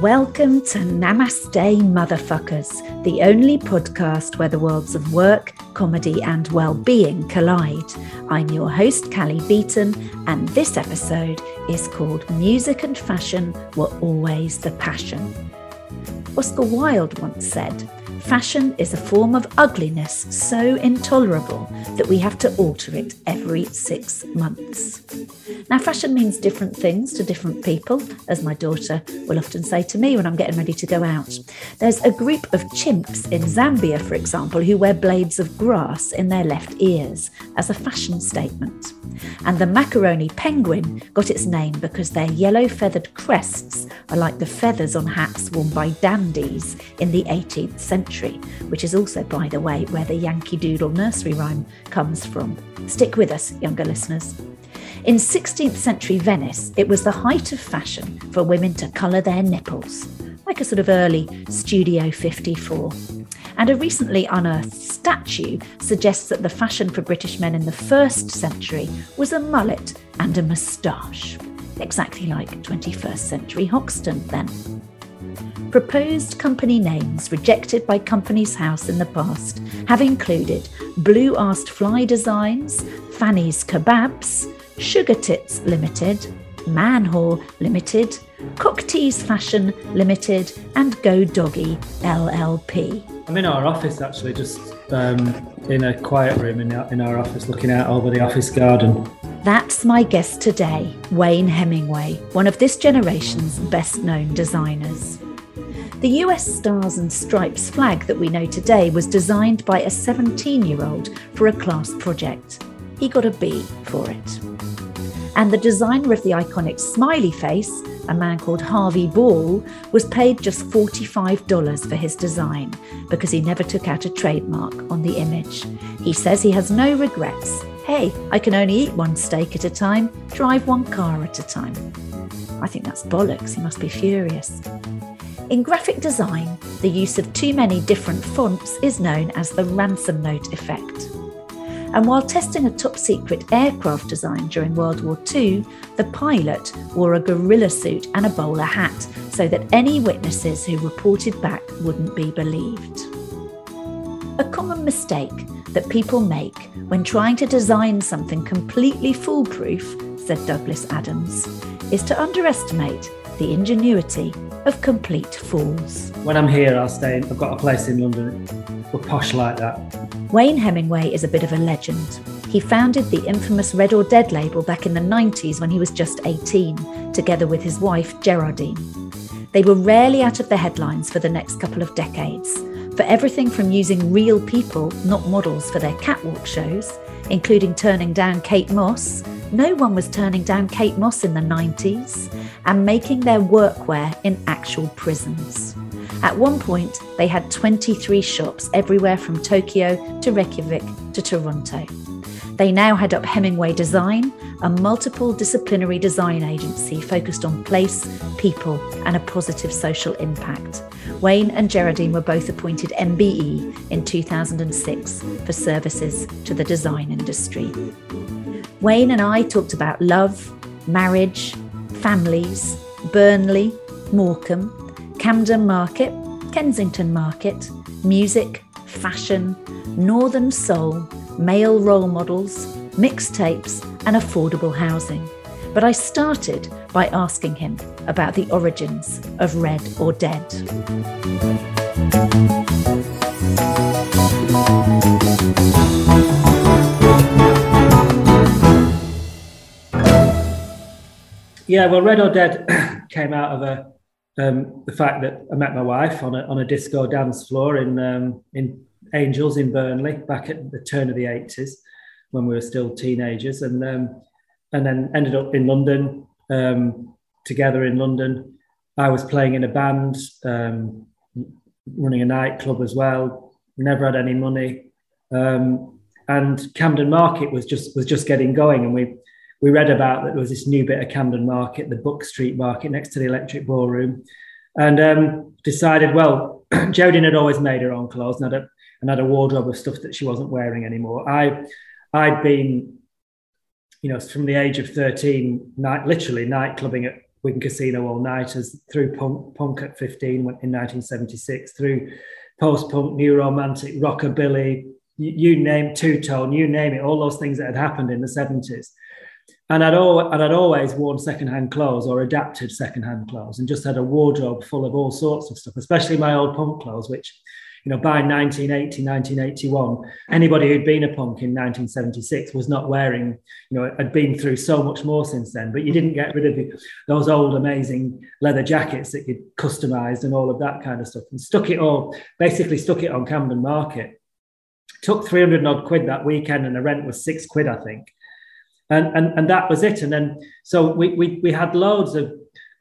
Welcome to Namaste Motherfuckers, the only podcast where the worlds of work, comedy, and well-being collide. I'm your host, Cally Beaton, and this episode is called Music and Fashion Were Always the Passion. Oscar Wilde once said, Fashion is a form of ugliness so intolerable that we have to alter it every six months. Now, fashion means different things to different people, as my daughter will often say to me when I'm getting ready to go out. There's a group of chimps in Zambia, for example, who wear blades of grass in their left ears as a fashion statement. And the macaroni penguin got its name because their yellow feathered crests are like the feathers on hats worn by dandies in the 18th century, which is also, by the way, where the Yankee Doodle nursery rhyme comes from. Stick with us, younger listeners. In 16th century Venice, it was the height of fashion for women to colour their nipples, like a sort of early Studio 54. And a recently unearthed statue suggests that the fashion for British men in the first century was a mullet and a moustache, exactly like 21st century Hoxton then. Proposed company names rejected by Companies House in the past have included Blue Asked Fly Designs, Fanny's Kebabs, Sugar Tits Limited, Manhole Limited, Cocktease Fashion Limited, and Go Doggy LLP. I'm in our office actually, just um, in a quiet room in our, in our office, looking out over the office garden. That's my guest today, Wayne Hemingway, one of this generation's best known designers. The US Stars and Stripes flag that we know today was designed by a 17 year old for a class project. He got a B for it. And the designer of the iconic smiley face, a man called Harvey Ball, was paid just $45 for his design because he never took out a trademark on the image. He says he has no regrets. Hey, I can only eat one steak at a time, drive one car at a time. I think that's bollocks. He must be furious. In graphic design, the use of too many different fonts is known as the ransom note effect. And while testing a top secret aircraft design during World War II, the pilot wore a gorilla suit and a bowler hat so that any witnesses who reported back wouldn't be believed. A common mistake that people make when trying to design something completely foolproof, said Douglas Adams, is to underestimate the ingenuity of complete fools. When I'm here, I'll stay. I've got a place in London. We're posh like that. Wayne Hemingway is a bit of a legend. He founded the infamous Red or Dead label back in the 90s when he was just 18, together with his wife, Geraldine. They were rarely out of the headlines for the next couple of decades, for everything from using real people, not models, for their catwalk shows, including turning down Kate Moss. No one was turning down Kate Moss in the 90s, and making their workwear in actual prisons. At one point, they had 23 shops everywhere from Tokyo to Reykjavik to Toronto. They now head up Hemingway Design, a multiple disciplinary design agency focused on place, people, and a positive social impact. Wayne and Geraldine were both appointed MBE in 2006 for services to the design industry. Wayne and I talked about love, marriage, families, Burnley, Morecambe, Camden Market, Kensington Market, music, fashion, northern soul, male role models, mixtapes, and affordable housing. But I started by asking him about the origins of Red or Dead. Yeah, well, Red or Dead came out of a um, the fact that I met my wife on a on a disco dance floor in um, in Angels in Burnley back at the turn of the eighties when we were still teenagers, and um, and then ended up in London um, together in London. I was playing in a band, um, running a nightclub as well. Never had any money, um, and Camden Market was just was just getting going, and we we read about that there was this new bit of Camden Market, the Buck Street Market next to the Electric Ballroom, and um, decided, well, Geraldine had always made her own clothes and had, a, and had a wardrobe of stuff that she wasn't wearing anymore. I, I'd been, you know, from the age of 13, night, literally night clubbing at Wigan Casino all nighters through punk, punk at 15 in 1976, through post punk, new romantic, rockabilly, you, you name two tone, you name it, all those things that had happened in the 70s. And I'd, al- and I'd always worn secondhand clothes or adapted secondhand clothes and just had a wardrobe full of all sorts of stuff, especially my old punk clothes, which, you know, by 1980, 1981, anybody who'd been a punk in 1976 was not wearing, you know, had been through so much more since then, but you didn't get rid of those old amazing leather jackets that you'd customized and all of that kind of stuff and stuck it all, basically stuck it on Camden Market. Took 300 odd quid that weekend and the rent was six quid, I think and and and that was it. And then so we we we had loads of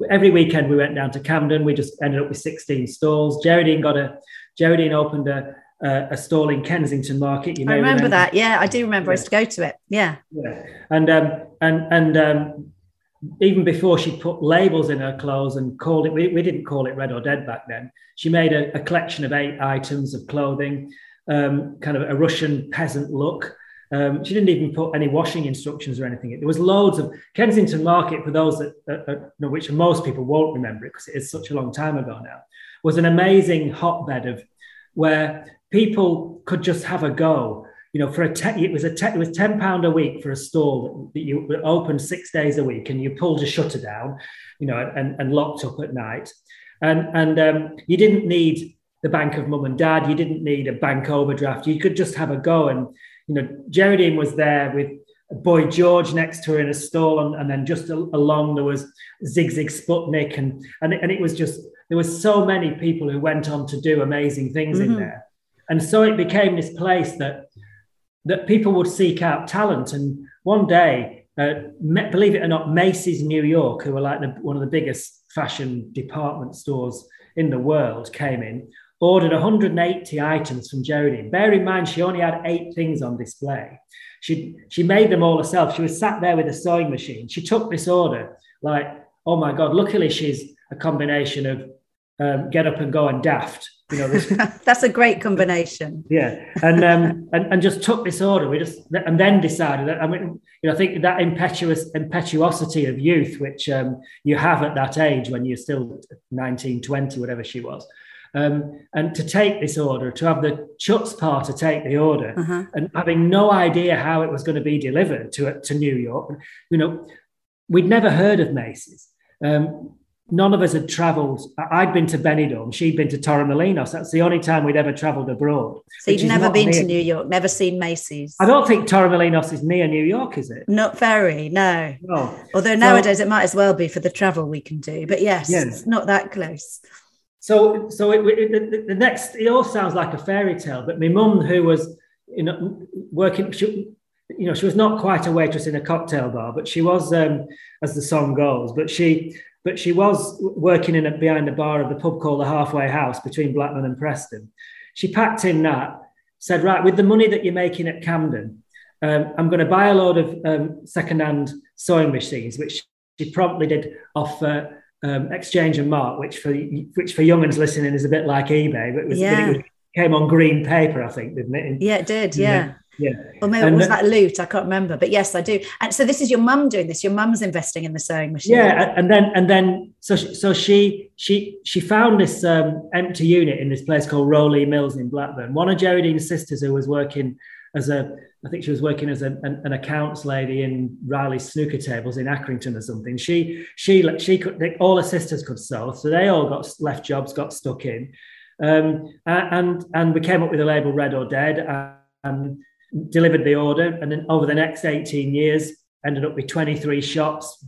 every weekend we went down to Camden. We just ended up with 16 stalls. Geraldine got a Geraldine opened a a, a stall in Kensington Market. You may I remember, remember, that. Yeah, I do remember. Yeah. I used to go to it. Yeah. Yeah, and um and and um even before she put labels in her clothes and called it, we, we didn't call it Red or Dead back then. She made a, a collection of eight items of clothing, um, kind of a Russian peasant look. Um, she didn't even put any washing instructions or anything. There was loads of Kensington Market for those that, uh, uh, which most people won't remember it because it is such a long time ago now. Was an amazing hotbed of where people could just have a go. You know, for a te- it was a te- it was ten pound a week for a stall that you opened six days a week, and you pulled a shutter down, you know, and, and locked up at night, and and um, you didn't need the bank of mum and dad. You didn't need a bank overdraft. You could just have a go and you know, Geraldine was there with Boy George next to her in a stall, and, and then just along there was Zig Sigue Sputnik, and and it, and it was just there were so many people who went on to do amazing things mm-hmm. in there, and so it became this place that that people would seek out talent. And one day, uh, believe it or not, Macy's New York, who were like the, one of the biggest fashion department stores in the world, came in ordered 180 items from Jodie. Bear in mind, she only had eight things on display. She, she made them all herself. She was sat there with a sewing machine. She took this order like, oh my God, luckily she's a combination of um, get up and go and daft. You know, this, that's a great combination. Yeah, and um, and and just took this order. We just and then decided that I mean, you know, I think that impetuous impetuosity of youth, which um, you have at that age when you're still 19, 20, whatever she was, um, and to take this order, to have the chutzpah to take the order, uh-huh. and having no idea how it was going to be delivered to to New York. You know, we'd never heard of Macy's. Um, none of us had travelled. I'd been to Benidorm. She'd been to Torremolinos. That's the only time we'd ever travelled abroad. So you've never been near. to New York, never seen Macy's? I don't think Torremolinos is near New York, is it? Not very, no. no. Although nowadays so, it might as well be for the travel we can do. But yes, yes. not that close. So, so it, it, the, the, next, it all sounds like a fairy tale. But my mum, who was, you know, working, she, you know, she was not quite a waitress in a cocktail bar, but she was, um, as the song goes. But she, but she was working in a, behind the bar of the pub called the Halfway House between Blackburn and Preston. She packed in that, said, right, with the money that you're making at Camden, um, I'm going to buy a load of um, second-hand sewing machines, which she promptly did off. Uh, um, Exchange and Mart, which for which for younguns listening is a bit like eBay, but it, was, yeah. it, came on green paper, I think, didn't it? yeah, it did. Yeah. Yeah. Or maybe and, it was that loot. I can't remember, but yes, I do. And so this is your mum doing this. Your mum's investing in the sewing machine. Yeah, and then and then so she, so she she she found this um, empty unit in this place called Rowley Mills in Blackburn. One of Geraldine's sisters who was working as a I think she was working as an, an, an, accounts lady in Riley's snooker tables in Accrington or something. She she she could they, all her sisters could sew, so they all got left jobs, got stuck in, um, and and we came up with a label Red or Dead and delivered the order, and then over the next eighteen years ended up with twenty three shops,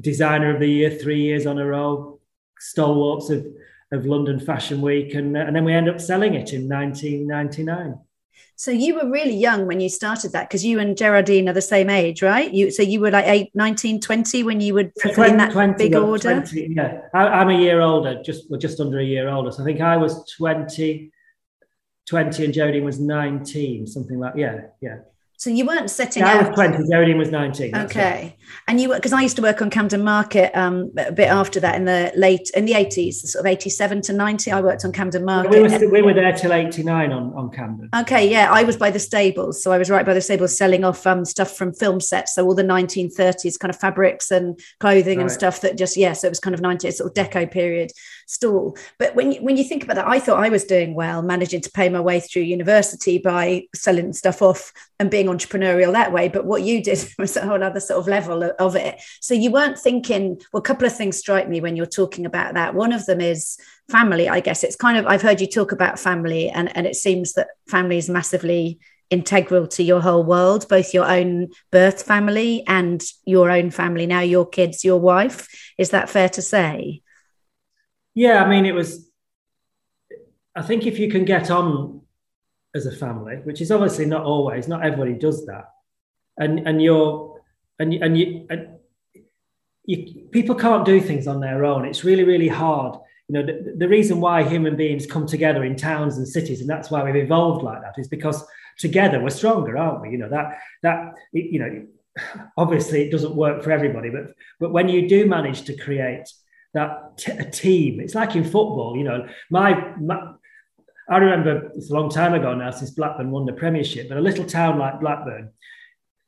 designer of the year three years on a row, stalwarts of of London Fashion Week, and uh, and then we ended up selling it in nineteen ninety nine. So you were really young when you started that because you and Geraldine are the same age, right? You so you were like eight, 19, 20 when you would put in that 20, big order. 20, yeah, I, am a year older, just well, just under a year older. So I think I was 20, 20 and Geraldine was 19, something like yeah, yeah. So you weren't setting yeah, out. I was 20, Geraldine was 19. Okay. Right. And you because I used to work on Camden Market um, a bit after that in the late, in the 80s, sort of 87 to 90. I worked on Camden Market. We were, we were there till 89 on, on Camden. Okay. Yeah. I was by the stables. So I was right by the stables selling off um, stuff from film sets. So all the 1930s kind of fabrics and clothing right. and stuff that just, yeah. So it was kind of 90s sort of deco period stall. But when you, when you think about that, I thought I was doing well, managing to pay my way through university by selling stuff off and being entrepreneurial that way. But what you did was a whole other sort of level of it. So you weren't thinking, well, a couple of things strike me when you're talking about that. One of them is family, I guess. It's kind of, I've heard you talk about family, and, and it seems that family is massively integral to your whole world, both your own birth family and your own family, now your kids, your wife. Is that fair to say? Yeah, I mean, it was. I think if you can get on as a family, which is obviously not always, not everybody does that, and and you're and and you and you, people can't do things on their own. It's really really hard. You know, the, the reason why human beings come together in towns and cities, and that's why we've evolved like that, is because together we're stronger, aren't we? You know that that you know obviously it doesn't work for everybody, but but when you do manage to create that t- a team. It's like in football, you know. My, my, I remember it's a long time ago now since Blackburn won the Premiership, but a little town like Blackburn,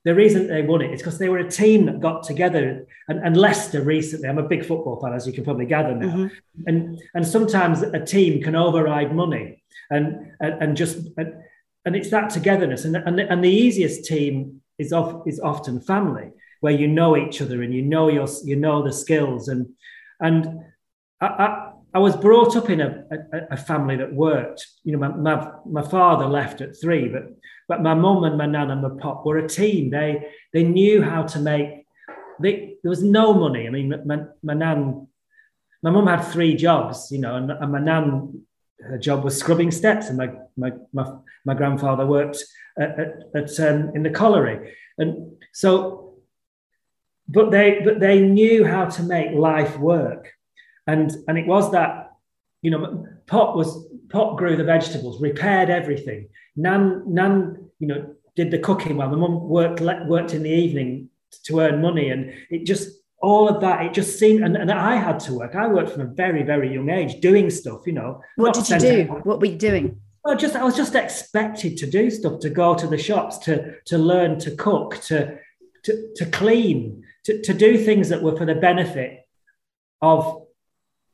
the reason they won it is because they were a team that got together. And, and, Leicester recently, I'm a big football fan, as you can probably gather now. Mm-hmm. And and sometimes a team can override money and and, and just and, and it's that togetherness. And and the, and the easiest team is off is often family, where you know each other and you know your you know the skills and and I, I, I was brought up in a, a, a, family that worked. You know, my, my, my father left at three, but but my mum and my nan and my pop were a team. They they knew how to make. They, there was no money. I mean, my, my nan, my mum had three jobs. You know, and, and my nan, her job was scrubbing steps, and my my my, my grandfather worked at, at, at um, in the colliery, and so but they but they knew how to make life work. And and it was that you know pop was pop grew the vegetables repaired everything. Nan nan you know did the cooking while my mum worked worked in the evening to earn money and it just all of that it just seemed and, and i had to work. I worked from a very very young age doing stuff you know. What did you do? What were you doing? Well just i was just expected to do stuff to go to the shops to to learn to cook to to, to clean to, to do things that were for the benefit of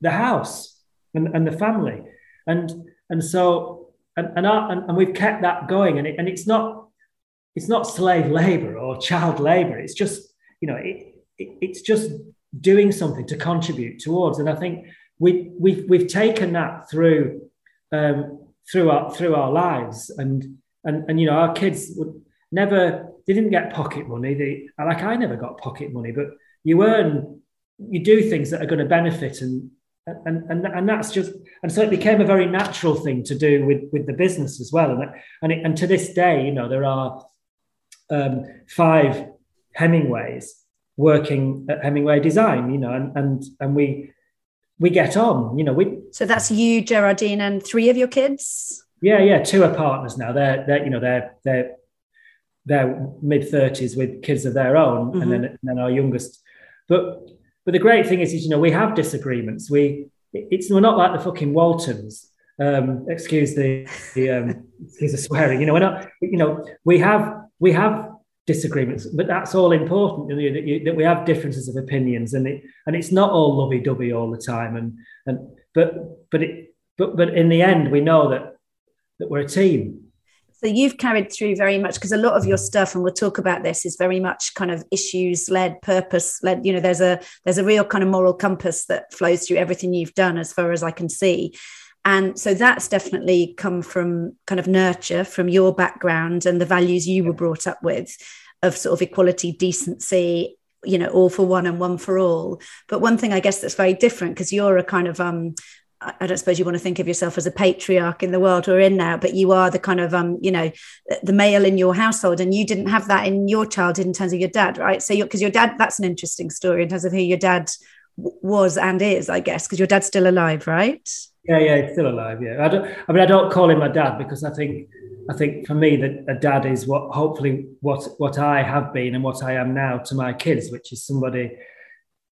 the house and, and the family. And, and so, and, and, our, and, and we've kept that going. And, it, and it's not, it's not slave labor or child labor. It's just, you know, it, it, it's just doing something to contribute towards. And I think we, we've, we've taken that through, um, through our, through our lives. And, and, and, you know, our kids would never they didn't get pocket money. They like I never got pocket money, but you earn, you do things that are going to benefit, and and and and that's just and so it became a very natural thing to do with with the business as well. And and it, and to this day, you know, there are um, five Hemingways working at Hemingway Design, you know, and and and we we get on, you know. We so that's you, Geraldine, and three of your kids. Yeah, yeah, two are partners now. They're they're you know they're they're their mid 30s with kids of their own mm-hmm. and then and then our youngest. But but the great thing is, is you know we have disagreements. We it's we're not like the fucking waltons. Um, excuse the, the um, excuse the swearing. You know we're not you know we have we have disagreements but that's all important you know, that, you, that we have differences of opinions and it and it's not all lovey-dovey all the time and and but but it but but in the end we know that that we're a team so you've carried through very much because a lot of your stuff, and we'll talk about this, is very much kind of issues led, purpose led. You know, there's a there's a real kind of moral compass that flows through everything you've done, as far as I can see. And so that's definitely come from kind of nurture, from your background and the values you were brought up with, of sort of equality, decency, you know, all for one and one for all. But one thing I guess that's very different because you're a kind of um, I don't suppose you want to think of yourself as a patriarch in the world we're in now, but you are the kind of um, you know, the male in your household, and you didn't have that in your childhood in terms of your dad, right? So, because your dad, that's an interesting story in terms of who your dad was and is, I guess, because your dad's still alive, right? Yeah, yeah, he's still alive. Yeah, I don't. I mean, I don't call him my dad because I think, I think for me that a dad is what hopefully what what I have been and what I am now to my kids, which is somebody,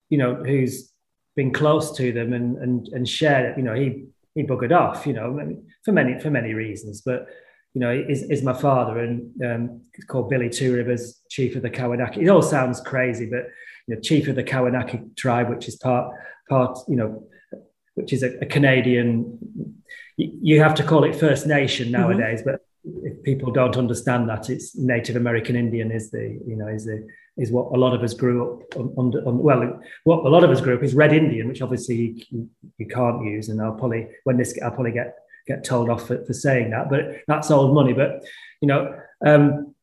you know, who's been close to them and and and shared it. You know, he he buggered off. You know, for many for many reasons, but you know, is, is my father and um, it's called Billy Two Rivers, chief of the Kahnawake. It all sounds crazy, but you know, chief of the Kahnawake tribe, which is part part, you know, which is a, a Canadian. You have to call it First Nation mm-hmm. nowadays, mm-hmm. but if people don't understand that, it's Native American Indian is the you know is the is what a lot of us grew up under. On, well, what a lot of us grew up is Red Indian, which obviously you, you can't use, and I'll probably when this I'll probably get get told off for, for saying that, but that's old money. But you know, um,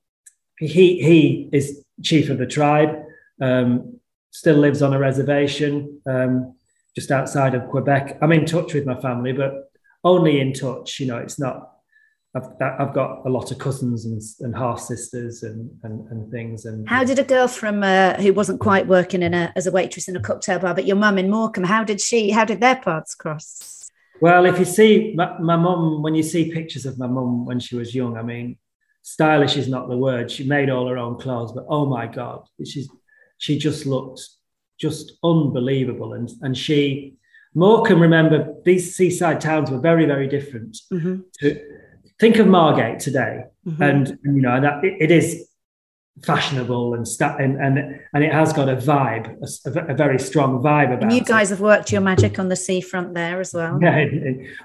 he he is chief of the tribe, um, still lives on a reservation um, just outside of Quebec. I'm in touch with my family, but only in touch. You know, it's not. I've, I've got a lot of cousins and, and half sisters and, and, and things. And how did a girl from uh, who wasn't quite working in a, as a waitress in a cocktail bar, but your mum in Morecambe, how did she? How did their paths cross? Well, if you see my, mum, when you see pictures of my mum when she was young, I mean, stylish is not the word. She made all her own clothes, but oh my God, she's, she just looked just unbelievable. And, and she, Morecambe, remember, these seaside towns were very, very different. Mm-hmm. To, think of Margate today. Mm-hmm. And, you know, that it, it is fashionable and, sta- and and and it has got a vibe, a, a very strong vibe about. And you guys it. have worked your magic on the seafront there as well. Yeah.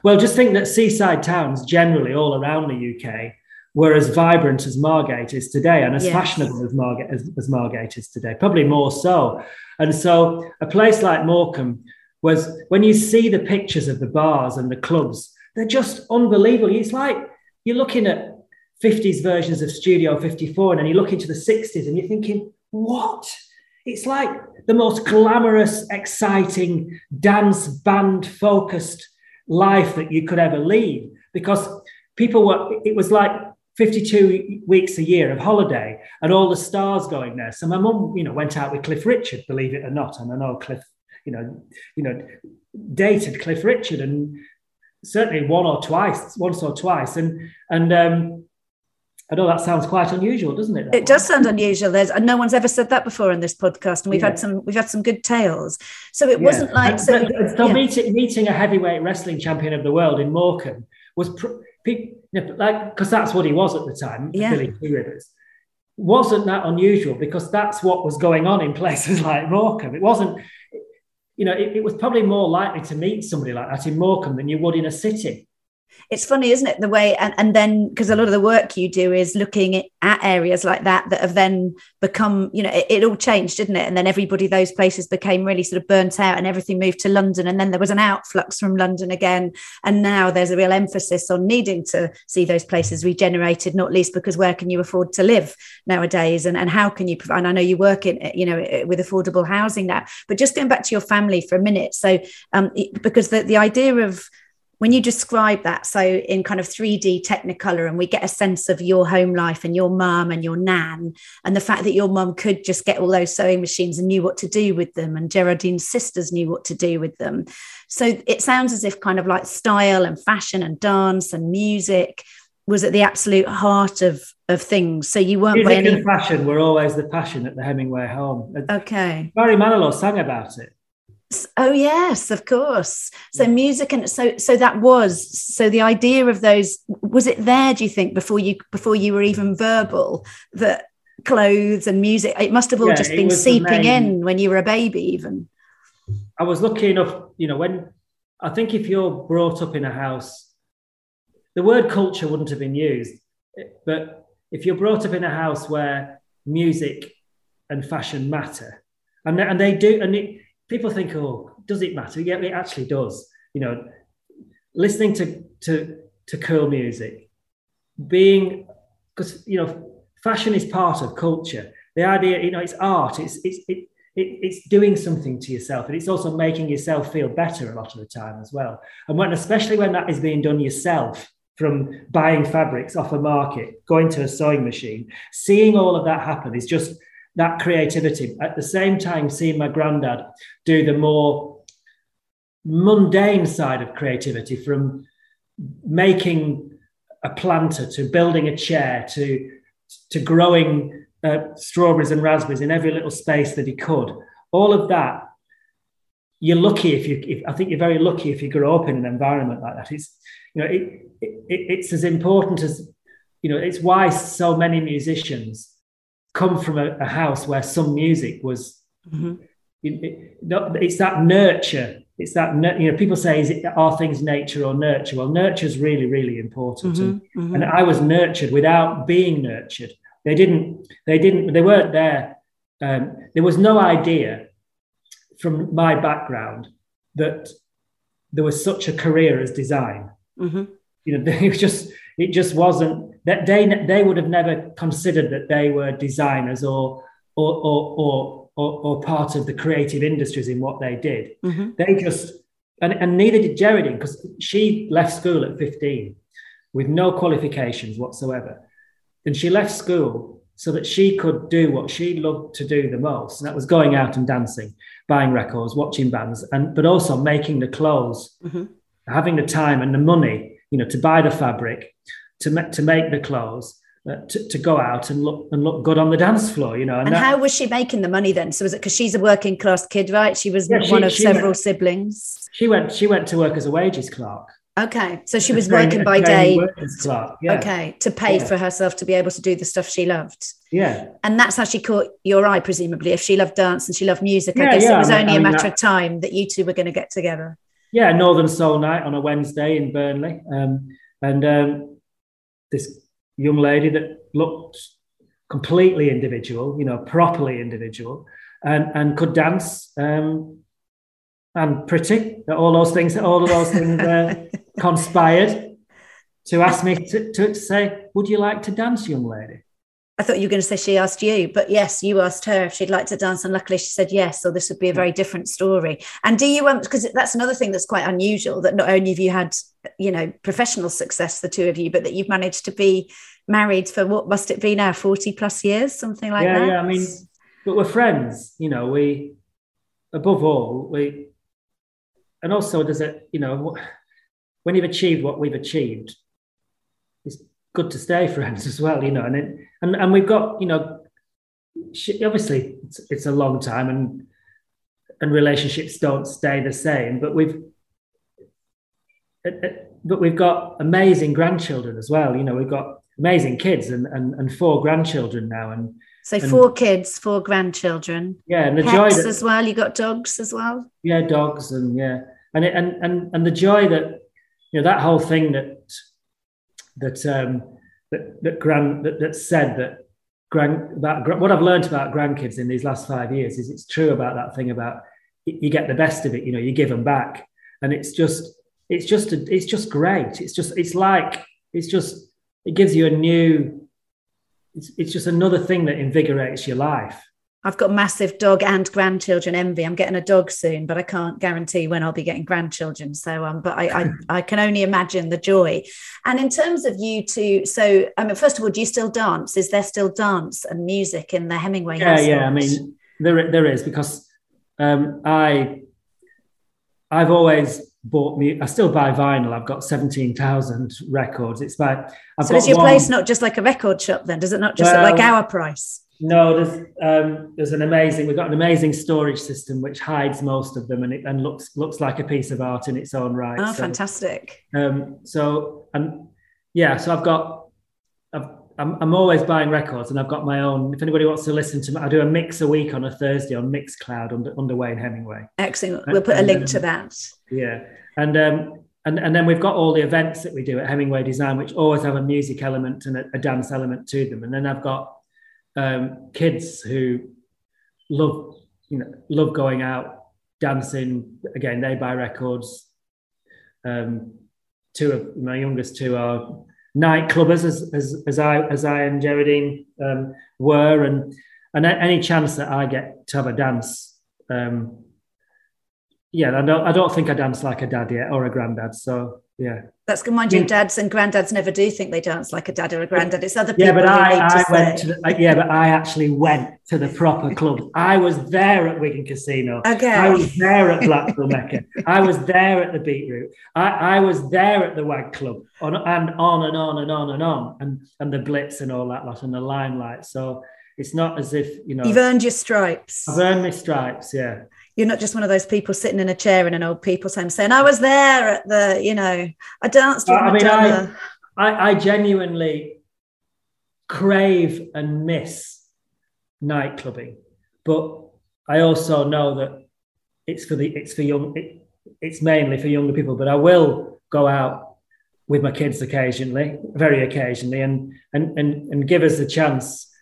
Well, just think that seaside towns generally all around the UK were as vibrant as Margate is today, and as yes. fashionable as Margate as, as Margate is today, probably more so. And so, a place like Morecambe was when you see the pictures of the bars and the clubs, they're just unbelievable. It's like you're looking at 50s versions of Studio 54, and then you look into the 60s and you're thinking, what? It's like the most glamorous, exciting, dance band focused life that you could ever lead because people were, it was like 52 weeks a year of holiday and all the stars going there. So my mum, you know, went out with Cliff Richard, believe it or not. And I know Cliff, you know, you know, dated Cliff Richard and certainly one or twice, once or twice. And, and, um, I know that sounds quite unusual, doesn't it? It does sound unusual. There's and no one's ever said that before in this podcast, and we've yeah. had some we've had some good tales. So it yeah. wasn't like and, so. so yeah. meeting, meeting a heavyweight wrestling champion of the world in Morecambe was pr- know, like because that's what he was at the time, yeah. Billy Two Rivers. Wasn't that unusual? Because that's what was going on in places like Morecambe. It wasn't. You know, it, it was probably more likely to meet somebody like that in Morecambe than you would in a city it's funny isn't it? The way and, and then because a lot of the work you do is looking at areas like that that have then become you know it, it, all changed didn't it? And then everybody those places became really sort of burnt out and everything moved to london. And then there was an outflux from london again. And now there's a real emphasis on needing to see those places regenerated not least because where can you afford to live nowadays? And, and how can you provide and i know you work in you know with affordable housing now but just going back to your family for a minute. So um, because the, the idea of when you describe that so in kind of 3d technicolor and we get a sense of your home life and your mum and your nan and the fact that your mum could just get all those sewing machines and knew what to do with them and geraldine's sisters knew what to do with them. So it sounds as if kind of like style and fashion and dance and music was at the absolute heart of of things. So you weren't music any... and fashion were always the passion at the hemingway home. Okay. Barry manilow sang about it Oh yes, of course. So music and so so that was so the idea of those was it there? Do you think before you before you were even verbal that clothes and music it must have all yeah, just been seeping in when you were a baby even. I was lucky enough, you know, when I think if you're brought up in a house, the word culture wouldn't have been used, but if you're brought up in a house where music and fashion matter, and and they do, and it people think, oh, does it matter? Yeah, it actually does. You know, listening to to to cool music, being because you know, fashion is part of culture. The idea, you know, it's art. It's it's it, it, it's doing something to yourself, and it's also making yourself feel better a lot of the time as well. And when, especially when that is being done yourself, from buying fabrics off a market, going to a sewing machine, seeing all of that happen is just that creativity. At the same time, seeing my granddad do the more mundane side of creativity from making a planter to building a chair to to growing uh, strawberries and raspberries in every little space that he could all of that you're lucky if you if, i think you're very lucky if you grow up in an environment like that it's you know it, it, it's as important as you know it's why so many musicians come from a, a house where some music was mm-hmm. it, it's that nurture it's that you know people say is it are things nature or nurture well nurture is really really important mm-hmm, and, mm-hmm. and i was nurtured without being nurtured they didn't they didn't they weren't there um, there was no idea from my background that there was such a career as design mm-hmm. you know it just it just wasn't that they they would have never considered that they were designers or or or, or or, or part of the creative industries in what they did. Mm-hmm. They just, and, and neither did Geraldine, because she left school at 15 with no qualifications whatsoever. And she left school so that she could do what she loved to do the most, and that was going out and dancing, buying records, watching bands, and but also making the clothes, mm-hmm. having the time and the money, you know, to buy the fabric, to, ma- to make the clothes, uh, to, to go out and look and look good on the dance floor, you know. And, and that, how was she making the money then? So was it because she's a working class kid, right? She was yeah, one of several went, siblings. She went. She went to work as a wages clerk. Okay, so she was working by day. Clerk, yeah. Okay, to pay yeah. for herself to be able to do the stuff she loved. Yeah, and that's how she caught your eye, presumably. If she loved dance and she loved music, yeah, I guess it was I mean, only I mean, a matter that, of time that you two were going to get together. Yeah, Northern Soul Night on a Wednesday in Burnley, um, and um, this young lady that looked completely individual, you know, properly individual, and and could dance um, and pretty. All those things, all of those things uh, conspired to ask me to, to say, "Would you like to dance, young lady?" I thought you were going to say she asked you, but yes, you asked her if she'd like to dance, and luckily she said yes. So this would be a very different story. And do you um, want? Because that's another thing that's quite unusual that not only have you had, you know, professional success, the two of you, but that you've managed to be married for what must it be now, forty plus years, something like yeah, that. Yeah, yeah. I mean, but we're friends. You know, we above all we, and also does it. You know, when you've achieved what we've achieved, it's good to stay friends as well, you know. And it, and and we've got, you know, obviously it's, it's a long time, and and relationships don't stay the same. But we've but we've got amazing grandchildren as well. You know, we've got amazing kids and and, and four grandchildren now, and so and, four kids, four grandchildren. Yeah, and the Pets joy that, as well. You got dogs as well. Yeah, dogs and yeah, and it, and and and the joy that you know that whole thing that that um, that that grand that, that said that grand about what I've learned about grandkids in these last five years is it's true about that thing about you get the best of it, you know, you give them back, and it's just it's just a, it's just great. It's just it's like it's just it gives you a new. It's, it's just another thing that invigorates your life. I've got massive dog and grandchildren envy. I'm getting a dog soon, but I can't guarantee when I'll be getting grandchildren. So, um, but I, I, I can only imagine the joy. And in terms of you two, so I mean, first of all, do you still dance? Is there still dance and music in the Hemingway? Yeah, household? yeah. I mean, there there is because um, I I've always bought me. I still buy vinyl. I've got seventeen thousand records. It's about. I've so is your one, place not just like a record shop then? Does it not just well, like our price? No, there's um, there's an amazing. We've got an amazing storage system which hides most of them and it and looks looks like a piece of art in its own right. Oh, so, fantastic! Um, so and yeah, so I've got. I've, I'm, I'm always buying records, and I've got my own. If anybody wants to listen to me, I do a mix a week on a Thursday on Mixcloud under under Wayne Hemingway. Excellent. We'll put a link to that. Yeah, and um, and, and then we've got all the events that we do at Hemingway Design, which always have a music element and a, a dance element to them. And then I've got um, kids who love you know love going out dancing. Again they buy records. Um, two of my youngest two are nightclubbers as, as, as I as I and Geraldine um, were. And and any chance that I get to have a dance um, yeah I don't I don't think I dance like a dad yet or a granddad. So yeah. That's good. Mind you, dads and granddads never do think they dance like a dad or a granddad. It's other people. Yeah, but I, I went to the, yeah, but I actually went to the proper clubs. I was there at Wigan Casino. Okay. I was there at Blackpool Mecca. I was there at the Beetroot. I, I was there at the Wag Club on, and on and on and on and on and and the Blitz and all that lot and the Limelight. So it's not as if you know you've earned your stripes. I've earned my stripes. Yeah you're not just one of those people sitting in a chair in an old people's home saying, I was there at the, you know, I danced with I Madonna. Mean, I, I, I genuinely crave and miss night clubbing, but I also know that it's for the it's for young it, it's mainly for younger people. But I will go out with my kids occasionally, very occasionally, and and and and give us a chance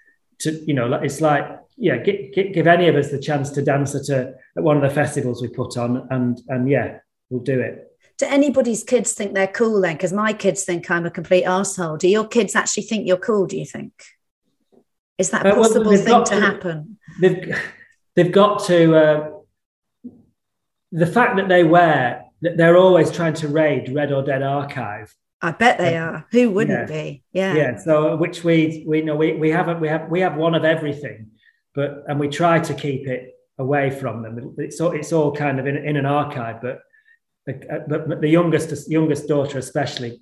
to you know it's like yeah, give, give any of us the chance to dance at, a, at one of the festivals we put on, and and yeah, we'll do it. Do anybody's kids think they're cool then? Because my kids think I'm a complete asshole. Do your kids actually think you're cool? Do you think? Is that a possible uh, well, thing to, to, happen? They've they've got to. Uh, the fact that they wear that they're always trying to raid Red or Dead archive. I bet they are. Who wouldn't yeah. be? Yeah. Yeah. So which we we know we, we haven't we have we have one of everything but and we try to keep it away from them. It's all, it's all kind of in, in an archive, but uh, but, but the youngest youngest daughter especially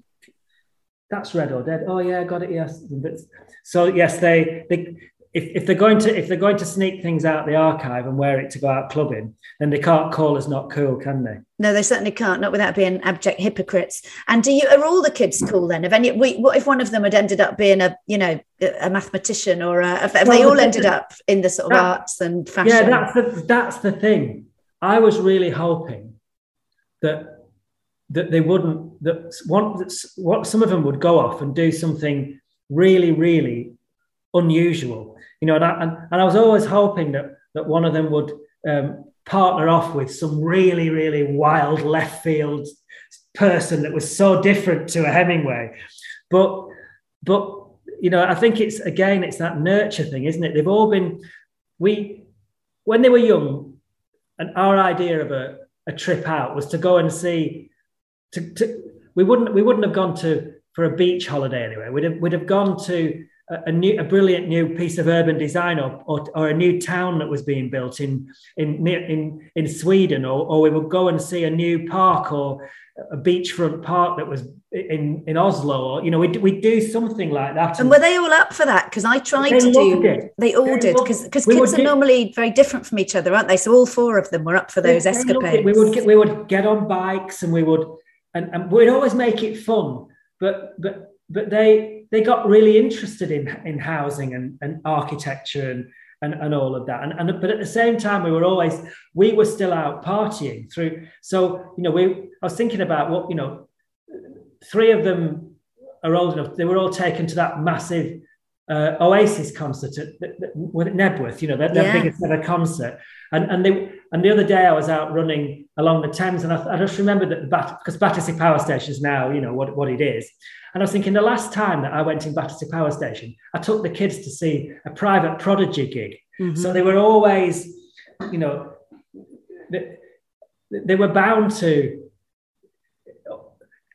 that's red or dead oh yeah got it yes so yes they, they if, if they're going to if they're going to sneak things out the archive and wear it to go out clubbing, then they can't call us not cool, can they? No, they certainly can't. Not without being abject hypocrites. And do you are all the kids hmm. cool then? If any, we, what if one of them had ended up being a you know a mathematician or a, if well, they all ended up in the sort of that, arts and fashion? Yeah, that's the that's the thing. I was really hoping that that they wouldn't that one that what some of them would go off and do something really really unusual you know, and I, and, and I was always hoping that that one of them would um, partner off with some really, really wild left field person that was so different to a Hemingway. But, but you know, I think it's again, it's that nurture thing, isn't it? They've all been, we, when they were young, and our idea of a, a trip out was to go and see, to, to we wouldn't we wouldn't have gone to for a beach holiday anyway. We'd have, we'd have gone to a, new, a brilliant new piece of urban design or, or, or, a new town that was being built in in in, in Sweden, or, or we would go and see a new park or a beachfront park that was in, in Oslo, or you know, we we do something like that. And were they all up for that? Because I tried to do. It. They all they did because because kids are get, normally very different from each other, aren't they? So all four of them were up for those escapades. We would get, we would get on bikes and we would and, and we'd always make it fun, but but but they they got really interested in in housing and, and architecture and, and and all of that and, and but at the same time we were always we were still out partying through so you know we i was thinking about what you know three of them are old enough they were all taken to that massive uh, Oasis concert at, at, at Knebworth, you know, their, their yeah. biggest ever concert. And, and they and the other day I was out running along the Thames and I, I just remembered that the Bat, because Battersea Power Station is now, you know, what, what it is. And I was thinking the last time that I went in Battersea Power Station, I took the kids to see a private prodigy gig. Mm-hmm. So they were always, you know, they, they were bound to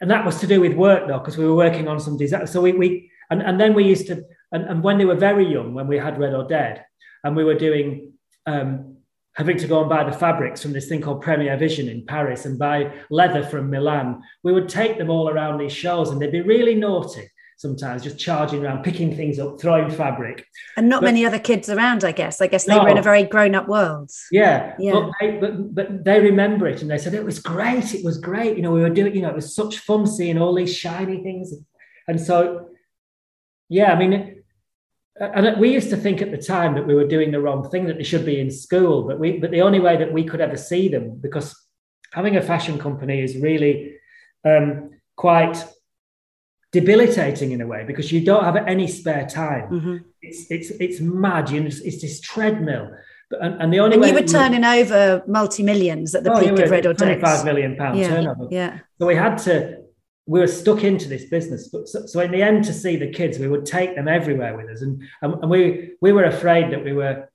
and that was to do with work though because we were working on some design so we, we and, and then we used to and, and when they were very young, when we had Red or Dead, and we were doing um, having to go and buy the fabrics from this thing called Premier Vision in Paris and buy leather from Milan, we would take them all around these shows, and they'd be really naughty sometimes, just charging around, picking things up, throwing fabric. And not but, many other kids around, I guess. I guess they no, were in a very grown-up world. Yeah, yeah. But they, but, but they remember it, and they said it was great. It was great. You know, we were doing. You know, it was such fun seeing all these shiny things, and so yeah, I mean and we used to think at the time that we were doing the wrong thing that they should be in school but we but the only way that we could ever see them because having a fashion company is really um, quite debilitating in a way because you don't have any spare time. Mm-hmm. it's it's it's mad you know, it's, it's this treadmill. And, and, the only and way you were turning we, over multi millions at the oh, peak of Red or 25 million pound yeah, turnover. yeah. So we had to we were stuck into this business. But so, so, in the end, to see the kids, we would take them everywhere with us, and and, we we were afraid that we were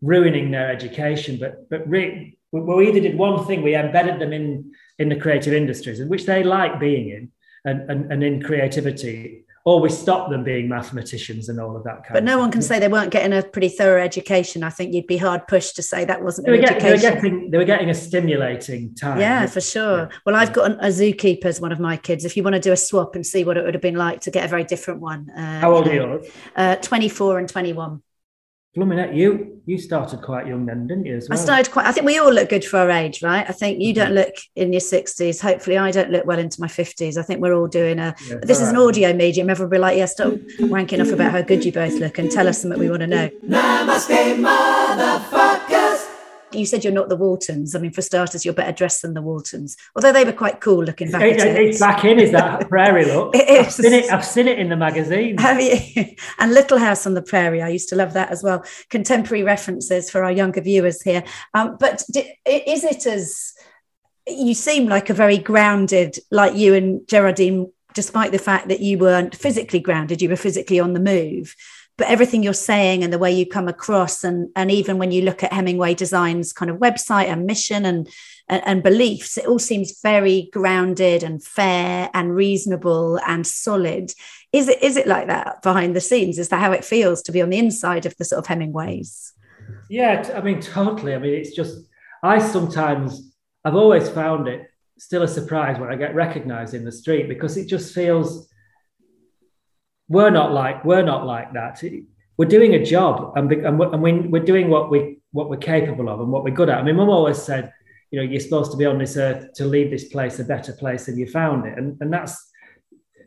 ruining their education. But but re, we either did one thing, we embedded them in in the creative industries, which they like being in, and, and, and in creativity, always stop them being mathematicians and all of that kind but no one can say they weren't getting a pretty thorough education. I think you'd be hard pushed to say that wasn't they were, get, they were, getting they were getting a stimulating time. Yeah for sure. Yeah. well i've got a zookeeper as one of my kids. If you want to do a swap and see what it would have been like to get a very different one uh, how old are you uh, 24 and 21 Blooming you you started quite young then, didn't you? Well? I started quite. I think we all look good for our age, right? I think you don't mm-hmm. look in your sixties. Hopefully, I don't look well into my fifties. I think we're all doing a. Yeah, this is right. an audio medium. Everyone will be like, "Yeah, stop wanking off about how good you both look and tell us something we want to know." Namaste, motherfuckers you said you're not the Waltons. I mean, for starters, you're better dressed than the Waltons, although they were quite cool looking back. It, it's back in, is that prairie look? it is. I've seen it, I've seen it in the magazine. Have you? and Little House on the Prairie. I used to love that as well. Contemporary references for our younger viewers here. Um, but is it as you seem like a very grounded, like you and Geraldine, despite the fact that you weren't physically grounded, you were physically on the move but everything you're saying and the way you come across and and even when you look at hemingway design's kind of website and mission and, and and, beliefs it all seems very grounded and fair and reasonable and solid. Is it is it like that behind the scenes? Is that how it feels to be on the inside of the sort of hemingways? Yeah i mean totally. I mean it's just i sometimes i've always found it still a surprise when i get recognized in the street because it just feels we're not like we're not like that. We're doing a job, and and we're, we're doing what we what we're capable of and what we're good at. I mean, Mum always said, you know, you're supposed to be on this earth to leave this place a better place than you found it, and and that's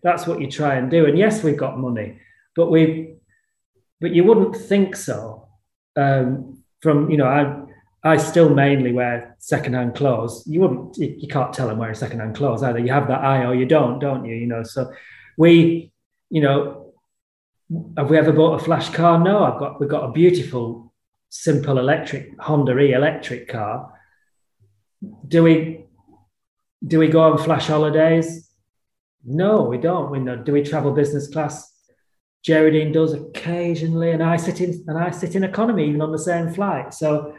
that's what you try and do. And yes, we've got money, but we, but you wouldn't think so. Um, from you know, I I still mainly wear secondhand clothes. You wouldn't, you, you can't tell I'm wearing secondhand clothes either. You have that eye or you don't, don't you? You know, so we you know, have we ever bought a flash car? No, I've got we've got a beautiful, simple electric Honda E electric car. Do we do we go on flash holidays? No, we don't. We know. Do we travel business class? Geraldine does occasionally, and I sit in and I sit in economy even on the same flight. So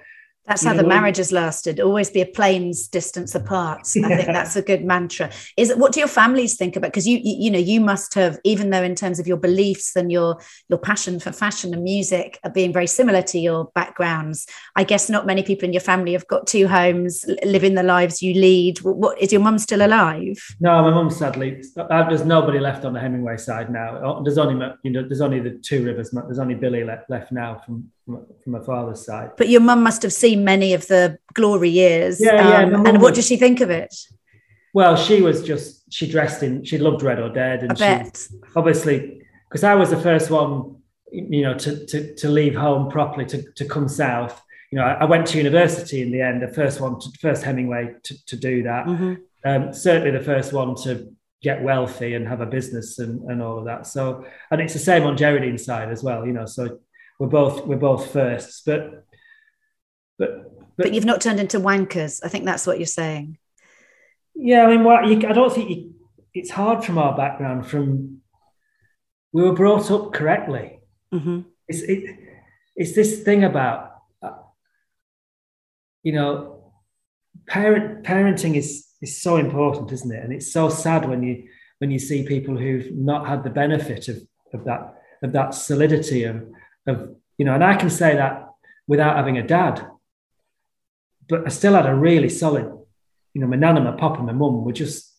that's how the marriage has lasted. Always be a plane's distance apart. I think that's a good mantra. Is it what do your families think about? Because you, you, you know, you must have, even though in terms of your beliefs and your your passion for fashion and music are being very similar to your backgrounds. I guess not many people in your family have got two homes, living the lives you lead. What, is your mum still alive? No, my mum sadly. Uh, there's nobody left on the Hemingway side now. Oh, there's only you know, there's only the two rivers. There's only Billy left, left now from from, from my father's side. But your mum must have seen many of the glory years. Yeah, um, yeah. And what did she think of it? Well, she was just she dressed in she loved Red or Dead, and I bet. she obviously because I was the first one, you know, to to to leave home properly to to come south. You know, I, I went to university in the end, the first one, to, first Hemingway to, to do that. Mm-hmm. Um, certainly the first one to get wealthy and have a business and, and all of that. So, and it's the same on Geraldine's side as well, you know. So we're both we're both firsts, but but but, but you've not turned into wankers. I think that's what you're saying. Yeah, I mean, what you, I don't think you, it's hard from our background. From we were brought up correctly. Mm-hmm. It's it, it's this thing about uh, you know parent parenting is is so important, isn't it? And it's so sad when you when you see people who've not had the benefit of of that of that solidity of of you know, and I can say that without having a dad, but I still had a really solid, you know, my nan and my pop and my mum were just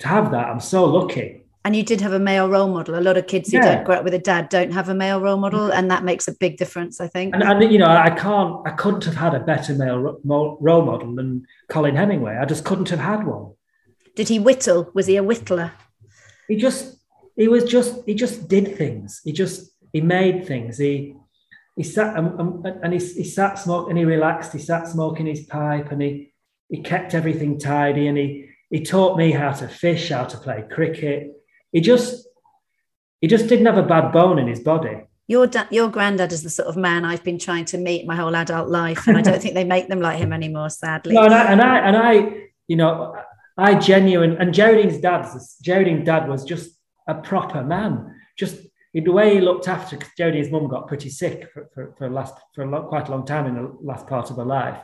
to have that. I'm so lucky. And you did have a male role model. A lot of kids who yeah. don't grow up with a dad don't have a male role model, and that makes a big difference, I think. And, and you know, I can't, I couldn't have had a better male role model than Colin Hemingway. I just couldn't have had one. Did he whittle? Was he a whittler? He just, he was just, he just did things. He just, he made things. He he sat um, um, and he, he sat smoking and he relaxed. He sat smoking his pipe and he he kept everything tidy and he he taught me how to fish, how to play cricket. He just he just didn't have a bad bone in his body. Your da- your granddad is the sort of man I've been trying to meet my whole adult life, and I don't think they make them like him anymore, sadly. No, and I and I, and I you know, I genuine and Geraldine's dad, Geraldine's dad was just a proper man, just the way he looked after, because Jodie's mum got pretty sick for, for, for, last, for a quite a long time in the last part of her life.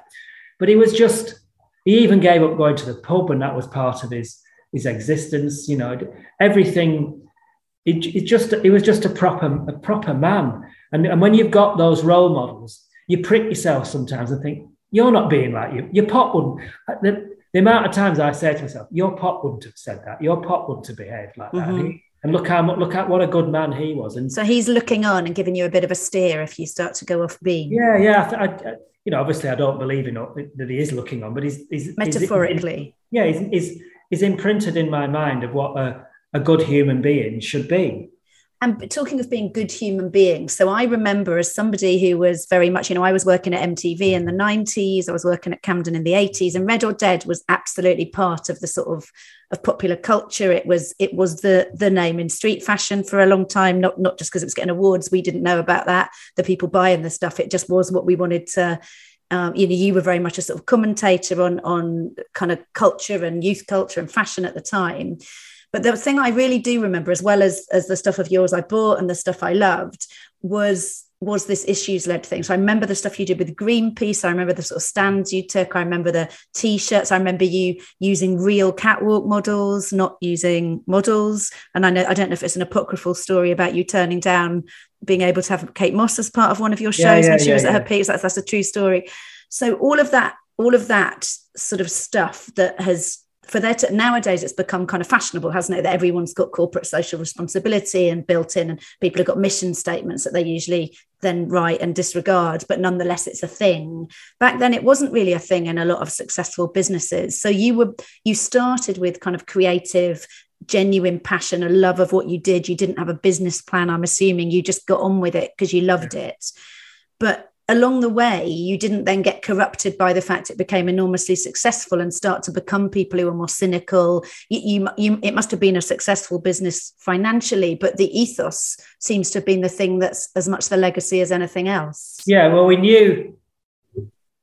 But he was just, he even gave up going to the pub, and that was part of his his existence. You know, everything. It, it just it was just a proper a proper man. And, and when you've got those role models, you prick yourself sometimes and think you're not being like you. Your pop wouldn't. The, the amount of times I say to myself, your pop wouldn't have said that. Your pop wouldn't have behaved like that. Mm-hmm. And look how look at what a good man he was. And so he's looking on and giving you a bit of a steer if you start to go off beam. Yeah, yeah. I, I, you know, obviously, I don't believe in that he is looking on, but he's, he's metaphorically. He's, yeah, he's, he's, he's imprinted in my mind of what a, a good human being should be and talking of being good human beings so i remember as somebody who was very much you know i was working at mtv in the 90s i was working at camden in the 80s and red or dead was absolutely part of the sort of of popular culture. It was it was the the name in street fashion for a long time not not just because it was getting awards we didn't know about that the people buying the stuff it just was what we wanted to um, you know you were very much a sort of commentator on on kind of culture and youth culture and fashion at the time but the thing I really do remember, as well as as the stuff of yours I bought and the stuff I loved, was was this issues led thing. So I remember the stuff you did with Greenpeace. I remember the sort of stands you took. I remember the t-shirts. I remember you using real catwalk models, not using models. And I know I don't know if it's an apocryphal story about you turning down being able to have Kate Moss as part of one of your shows yeah, yeah, when she yeah, was at her peak. That's that's a true story. So all of that, all of that sort of stuff that has for there to nowadays it's become kind of fashionable hasn't it? That everyone's got corporate social responsibility and built in and people have got mission statements that they usually then write and disregard but nonetheless it's a thing. Back then it wasn't really a thing in a lot of successful businesses. So you were you started with kind of creative genuine passion a love of what you did. You didn't have a business plan i'm assuming. You just got on with it because you loved it. But along the way, you didn't then get corrupted by the fact it became enormously successful and start to become people who are more cynical. You, you, you, it must have been a successful business financially, but the ethos seems to have been the thing that's as much the legacy as anything else. Yeah, well, we knew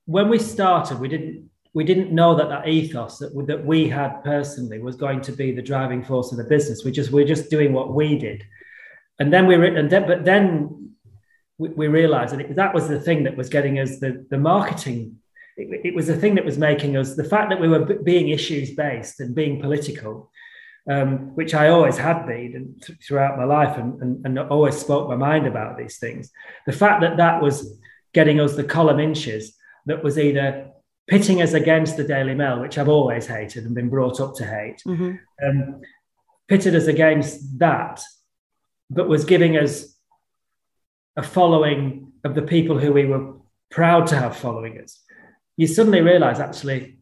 when we started, we didn't we didn't know that that ethos that, that we had personally was going to be the driving force of the business. We just we're just doing what we did, and then we and then but then we, we realized that it, that was the thing that was getting us the, the marketing. It, it, was the thing that was making us the fact that we were b- being issues based and being political, um, which I always had been and th- throughout my life and, and, and always spoke my mind about these things. The fact that that was getting us the column inches that was either pitting us against the Daily Mail, which I've always hated and been brought up to hate, mm-hmm. um, pitted us against that, but was giving us a following of the people who we were proud to have following us, you suddenly realize actually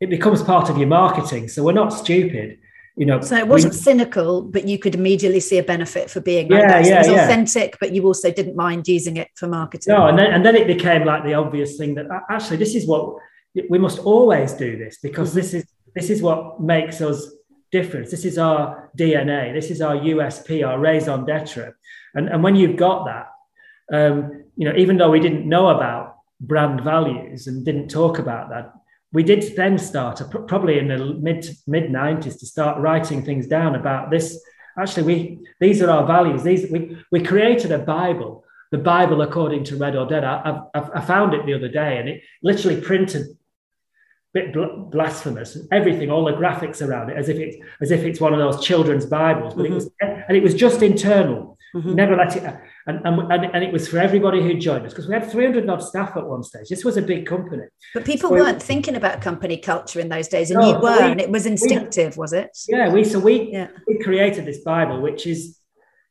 it becomes part of your marketing. So we're not stupid. You know, so it wasn't we, cynical, but you could immediately see a benefit for being like yeah, that. So yeah, it was yeah. authentic, but you also didn't mind using it for marketing. No, and then, and then it became like the obvious thing that actually this is what we must always do this because mm-hmm. this is this is what makes us different. This is our DNA. This is our USP, our raison d'etre. And, and when you've got that, um, you know, even though we didn't know about brand values and didn't talk about that, we did then start probably in the mid mid 90s to start writing things down about this. Actually, we these are our values. These we we created a Bible, the Bible according to Red or Dead. I, I, I found it the other day, and it literally printed bit blasphemous everything all the graphics around it as if it's as if it's one of those children's bibles but mm-hmm. it was and it was just internal Mm-hmm. Never let it, and, and, and it was for everybody who joined us because we had 300 odd staff at one stage. This was a big company. But people so weren't thinking about company culture in those days, and no, you were, we, and it was instinctive, we, was it? Yeah, we so we, yeah. we created this Bible, which is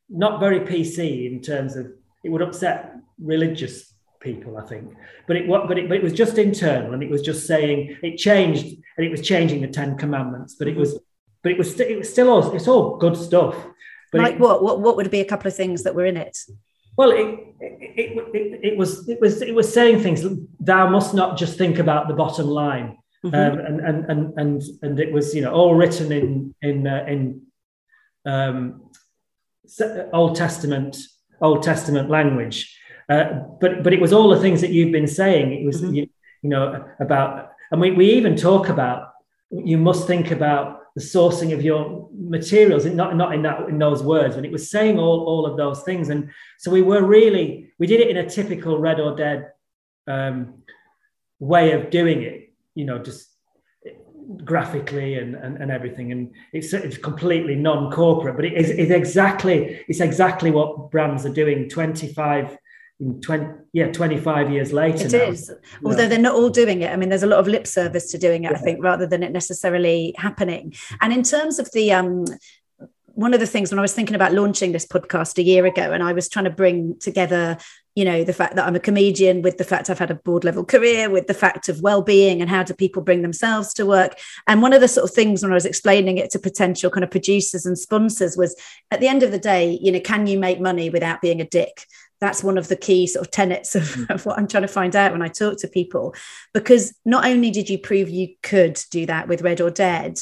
not very PC in terms of it would upset religious people, I think. But it, but it, but it was just internal, and it was just saying it changed, and it was changing the Ten Commandments. But it was, but it was, st- it was still all, it's all good stuff. But like it, what? What what would be a couple of things that were in it? Well, it, it, it, it, was it was it was saying things. Thou must not just think about the bottom line, mm-hmm. um, and, and and and and it was you know all written in in uh, in um, Old Testament Old Testament language. Uh, but but it was all the things that you've been saying. It was mm-hmm. you, you know about, and we we even talk about. You must think about the sourcing of your materials, not, not in that in those words, but it was saying all, all of those things. And so we were really, we did it in a typical red or dead um, way of doing it. you know, just graphically and, and, and everything and it's, it's completely non-corporate but it is it's exactly it's exactly what brands are doing 25 20 yeah 25 years later It is, although yeah. they're not all doing it i mean there's a lot of lip service to doing it yeah. i think rather than it necessarily happening and in terms of the um one of the things when I was thinking about launching this podcast a year ago, and I was trying to bring together, you know, the fact that I'm a comedian with the fact I've had a board level career, with the fact of well-being and how do people bring themselves to work. And one of the sort of things when I was explaining it to potential kind of producers and sponsors was at the end of the day, you know, can you make money without being a dick? That's one of the key sort of tenets of, mm. of, what I'm trying to find out when I talk to people. Because not only did you prove you could do that with Red or Dead,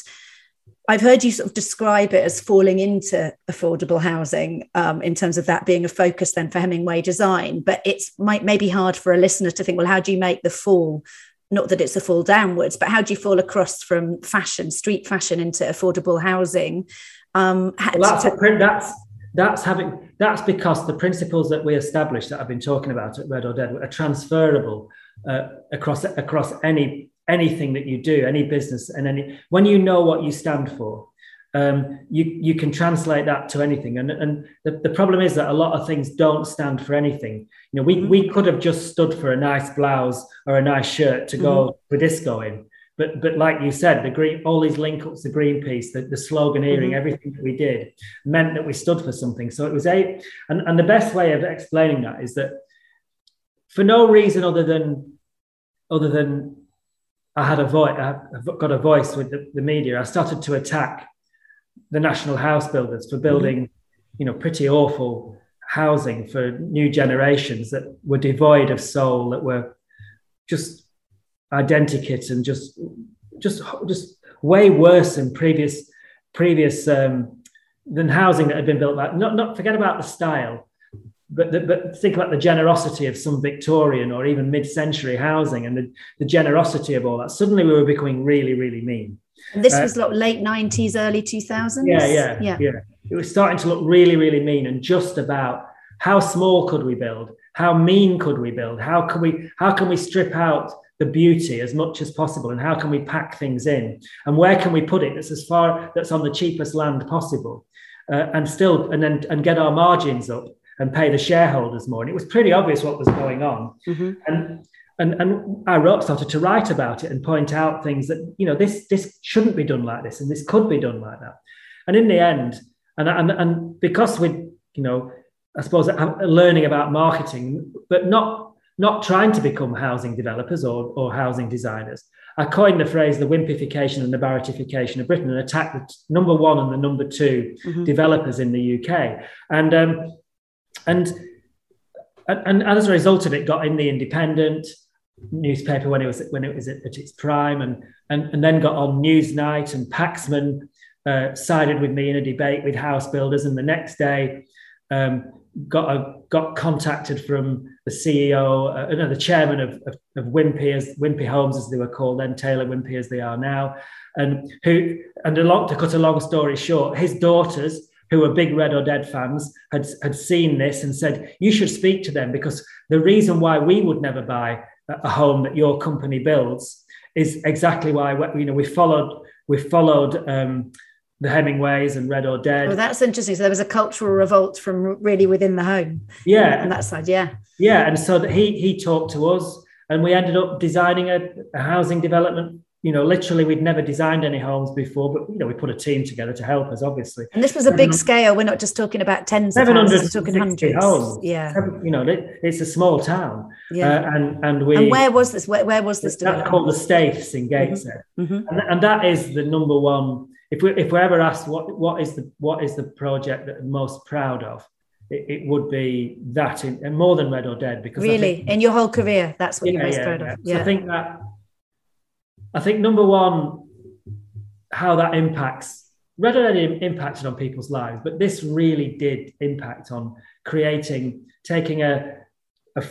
I've heard you sort of describe it as falling into affordable housing um, in terms of that being a focus then for Hemingway design. But it's might maybe hard for a listener to think, well, how do you make the fall? Not that it's a fall downwards, but how do you fall across from fashion, street fashion, into affordable housing? Um, well, that's, that's that's having that's because the principles that we established that I've been talking about at Red or Dead are transferable uh, across across any anything that you do, any business, and any when you know what you stand for, um, you you can translate that to anything. And and the, the problem is that a lot of things don't stand for anything. You know, we we mm-hmm. could have just stood for a nice blouse or a nice shirt to go mm-hmm. for disco in. But but like you said, the green all these link ups, the Greenpeace, the, the sloganeering, mm-hmm. everything that we did meant that we stood for something. So it was a and, and the best way of explaining that is that for no reason other than other than I had a voice, I've got a voice with the, the, media. I started to attack the national house builders for building, mm-hmm. you know, pretty awful housing for new generations that were devoid of soul, that were just identikit and just, just, just way worse than previous, previous um, than housing that had been built. Like, not, not forget about the style, but, the, but think about the generosity of some Victorian or even mid-century housing and the, the generosity of all that. Suddenly, we were becoming really, really mean. And this uh, was like late nineties, early two thousands. Yeah, yeah, yeah, yeah. It was starting to look really, really mean, and just about how small could we build? How mean could we build? How can we? How can we strip out the beauty as much as possible, and how can we pack things in? And where can we put it that's as far that's on the cheapest land possible, uh, and still and then and get our margins up and pay the shareholders more. And it was pretty obvious what was going on. Mm-hmm. And and and I wrote started to write about it and point out things that you know this this shouldn't be done like this and this could be done like that. And in the end, and and and because we you know I suppose learning about marketing, but not not trying to become housing developers or, or housing designers. I coined the phrase the wimpification and the baratification of Britain and attacked the number one and the number 2 mm-hmm. developers in the UK. And um, and, and, and as a result of it, got in the Independent newspaper when it was when it was at, at its prime, and, and and then got on Newsnight, and Paxman uh, sided with me in a debate with house builders, and the next day. Um, got a, got contacted from the CEO, uh, no, the chairman of, of, of Wimpy, as Wimpy Homes as they were called then, Taylor Wimpey as they are now, and who and a long, to cut a long story short, his daughters who were big Red or Dead fans had, had seen this and said, You should speak to them because the reason why we would never buy a home that your company builds is exactly why you know we followed we followed um, the Hemingways and Red or Dead. Well, that's interesting. So there was a cultural revolt from really within the home. Yeah, on that side, yeah. Yeah, and so he he talked to us, and we ended up designing a, a housing development you know, literally we'd never designed any homes before, but you know, we put a team together to help us, obviously. And this was a big scale. We're not just talking about tens of houses, we're talking hundreds. Homes. Yeah. You know, it's a small town. Yeah. Uh, and and we And where was this? Where, where was this That's called the Staiths in Gateshead. Mm-hmm. Mm-hmm. And, and that is the number one. If we if we're ever asked what what is the what is the project that I'm most proud of, it, it, would be that in, and more than Red or Dead because really think, in your whole career that's what yeah, you're most yeah, proud yeah. of. Yeah. So I think that I think number one, how that impacts, Red or Dead impacted on people's lives, but this really did impact on creating, taking a, a,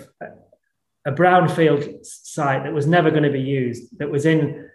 a brownfield site that was never going to be used, that was in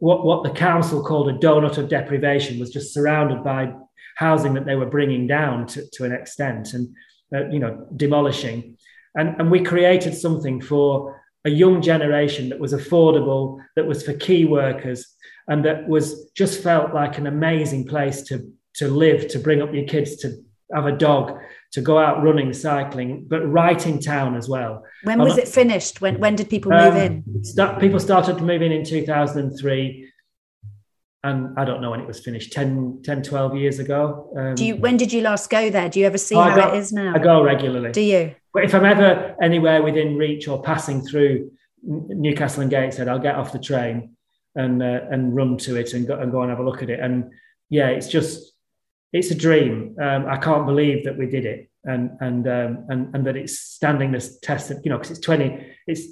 what, what the council called a donut of deprivation, was just surrounded by housing that they were bringing down to, to an extent and, uh, you know, demolishing. And, and we created something for a young generation that was affordable, that was for key workers, and that was just felt like an amazing place to to live, to bring up your kids, to have a dog, to go out running, cycling, but right in town as well. When was it finished? When when did people move um, in? Start, people started moving in 2003 and I don't know when it was finished 10, 10 12 years ago. Um, Do you when did you last go there? Do you ever see how go, it is now? I go regularly. Do you? But if I'm ever anywhere within reach or passing through Newcastle and Gateshead, I'll get off the train and uh, and run to it and go and go and have a look at it. And yeah, it's just it's a dream. Um, I can't believe that we did it and and um, and and that it's standing this test. Of, you know, because it's twenty. It's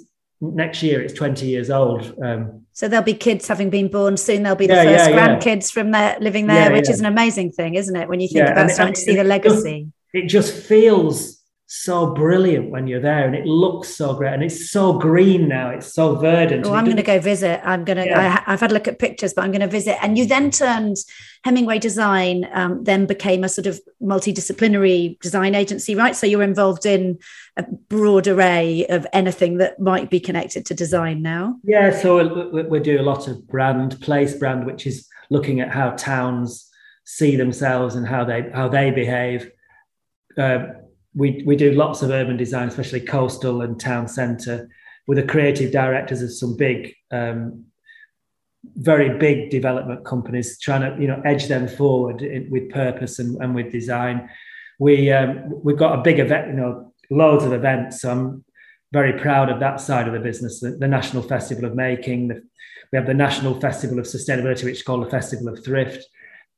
next year. It's twenty years old. Um, so there'll be kids having been born soon. There'll be the yeah, first yeah, grandkids yeah. from there living there, which is an amazing thing, isn't it? When you think about starting to see the legacy, it just feels so brilliant when you're there and it looks so great and it's so green now it's so verdant oh i'm going to go visit. I'm going to yeah. I, have had a look at pictures but i'm going to visit. And you then turned hemingway design um, then became a sort of multidisciplinary design agency right? So you're involved in a broad array of anything that might be connected to design now. Yeah so we, we do a lot of brand place brand which is looking at how towns see themselves and how they how they behave. Uh, we, we do lots of urban design, especially coastal and town centre, with the creative directors of some big, um, very big development companies, trying to you know edge them forward in, with purpose and, and with design. We um, we've got a big event, you know, loads of events. So I'm very proud of that side of the business. The, the National Festival of Making. The, we have the National Festival of Sustainability, which is called the Festival of Thrift.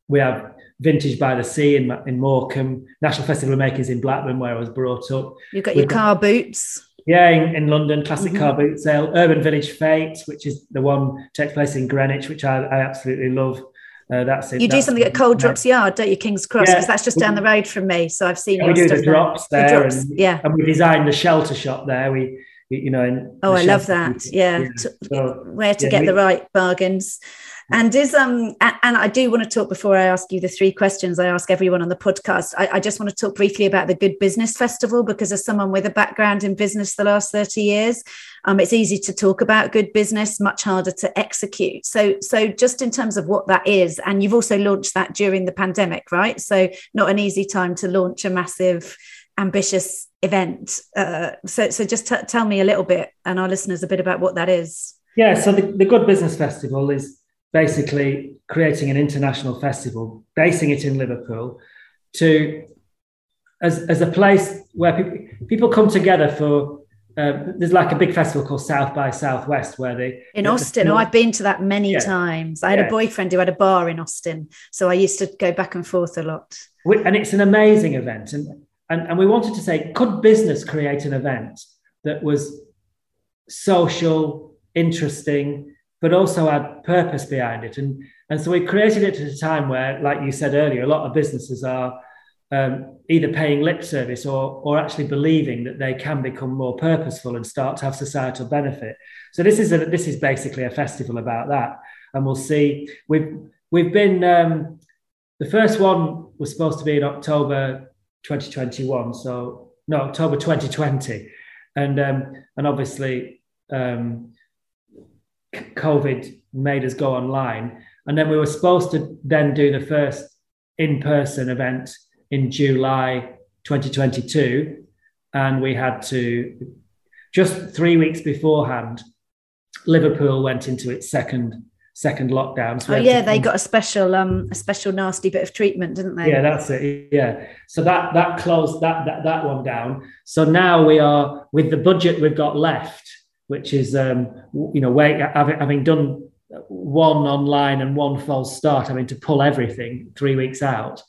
We have Vintage by the Sea in, in Morecambe, National Festival of Makers in Blackburn, where I was brought up. You've got We've your car boots. Yeah, in, in London, classic mm-hmm. car boot sale. Urban Village Fete, which is the one takes place in Greenwich, which I, I absolutely love. Uh, that's it. You that's do something at Coal Drops Yard, don't you, King's Cross? Because yeah. that's just down the road from me. So I've seen. Yeah, we do the drops there, the drops, and, yeah, and we designed the shelter shop there. We, you know. oh, I love that. Yeah, yeah. So, where to get we, the right bargains. And is um and I do want to talk before I ask you the three questions I ask everyone on the podcast. I, I, just want to talk briefly about the Good Business Festival because as someone with a background in business the last 30 years, um, it's easy to talk about good business, much harder to execute. So so just in terms of what that is, and you've also launched that during the pandemic, right? So not an easy time to launch a massive ambitious event. Uh, so so just t- tell me a little bit and our listeners a bit about what that is. Yeah, so the, the Good Business Festival is basically creating an international festival, basing it in Liverpool, to as, as a place where people, people come together for. Uh, there's like a big festival called South by Southwest where they in Austin. The, oh, I've been to that many yeah. times. I had yeah. a boyfriend who had a bar in Austin, so I used to go back and forth a lot. And it's an amazing event, and and, and we wanted to say, could business create an event that was social, interesting, but also had purpose behind it. And, and so we created it at a time where, like you said earlier, a lot of businesses are um, either paying lip service or, or actually believing that they can become more purposeful and start to have societal benefit. So this is a, this is basically a festival about that. And we'll see. We've we've been um, the first one was supposed to be in October 2021. So no, October 2020, and um, and obviously um, COVID made us go online. And then we were supposed to then do the first in person event in July 2022. And we had to, just three weeks beforehand, Liverpool went into its second second lockdown. So oh yeah, they got a special um a special nasty bit of treatment, didn't they? Yeah, that's it. Yeah. So that that closed that that, that one down. So now we are with the budget we've got left which is um, you know wait, having done one online and one false start, having to pull everything three weeks out.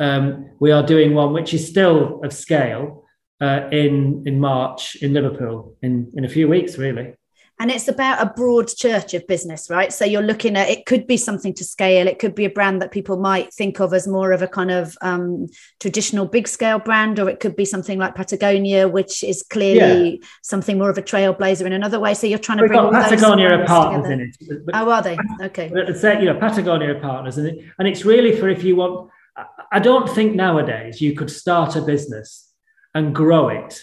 Um, we are doing one which is still of scale uh, in in March in Liverpool in in a few weeks, really and it's about a broad church of business right? So you're looking at it could be something to scale. It could be a brand that people might think of as more of a kind of um, traditional big scale brand or it could be something like patagonia which is clearly yeah. something more of a trailblazer in another way. So you're trying to We've bring got patagonia are partners together. in it? But, oh are they? Okay. Say you know patagonia partners and, it, and it's really for if you want i don't think nowadays you could start a business and grow it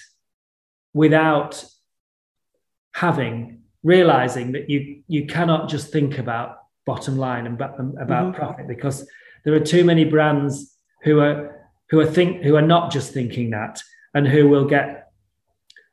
without having realizing that you you cannot just think about bottom line and about mm-hmm. profit because there are too many brands who are who are think who are not just thinking that and who will get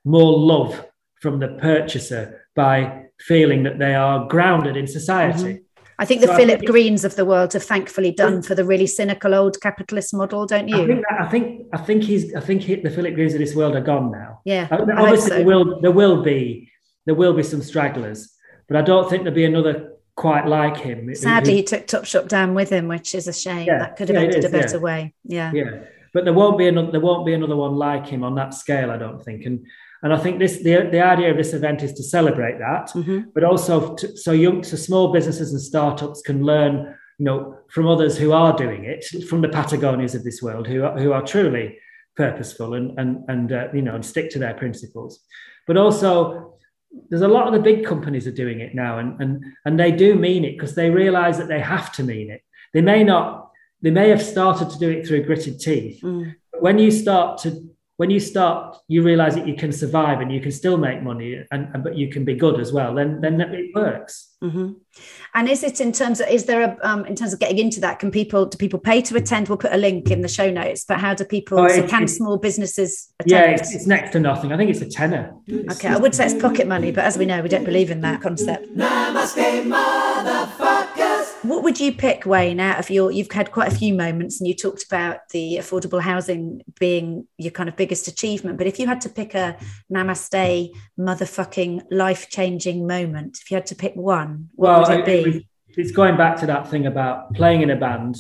more love from the purchaser by feeling that they are grounded in society. Mm-hmm. I think the so Philip think Greens of the world have thankfully done for the really cynical old capitalist model, don't you? I think that, I think I think he's I think he, the Philip Greens of this world are gone now. Yeah, uh, obviously so. there will there will be there will be some stragglers, but I don't think there'll be another quite like him. Sadly, he took Topshop down with him, which is a shame. Yeah, that could have yeah, ended is, a better yeah. way. Yeah, yeah, but there won't be another there won't be another one like him on that scale. I don't think, and and I think this the, the idea of this event is to celebrate that, mm-hmm. but also to, so young so small businesses and startups can learn, you know, from others who are doing it, from the Patagonias of this world, who are, who are truly purposeful and and and uh, you know and stick to their principles, but also there's a lot of the big companies are doing it now, and and and they do mean it because they realize that they have to mean it. They may not, they may have started to do it through gritted teeth, mm. but when you start to when you start, you realize that you can survive and you can still make money, and, and but you can be good as well. Then then it works. Mm-hmm. And is it in terms of is there a um, in terms of getting into that? Can people do people pay to attend? We'll put a link in the show notes. But how do people? Oh, so can small businesses? Attend? Yeah, it's, it's, next to nothing. I think it's a tenner. Okay, I would say it's pocket money, but as we know, we don't believe in that concept. What would you pick, Wayne, out of your? You've had quite a few moments, and you talked about the affordable housing being your kind of biggest achievement. But if you had to pick a namaste, motherfucking life changing moment, if you had to pick one, what well, would it be? It, it's going back to that thing about playing in a band,